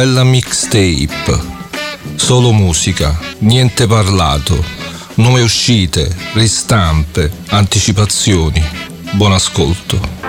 Awella Mixtape. Solo musica, niente parlato. Nuove uscite, ristampe, anticipazioni. Buon ascolto.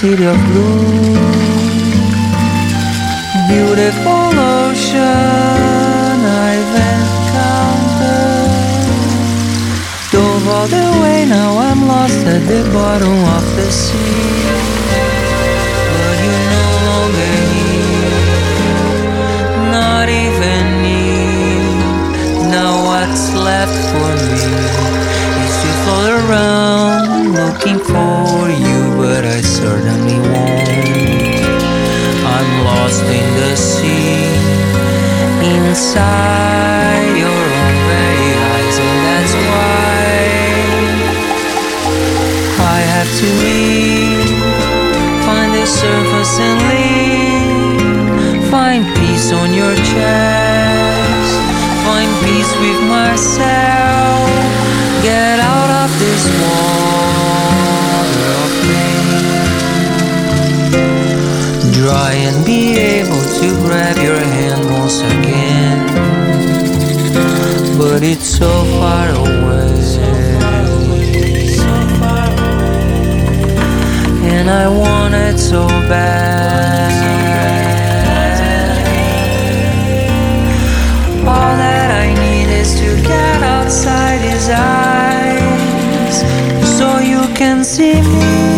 Immensity of blue. To leave. Find the surface and leave. Find peace on your chest. Find peace with myself. Get out of this water of pain. Dry and be able to grab your hand once again. But it's so far away. I want it so bad. All that I need is to get outside his eyes so you can see me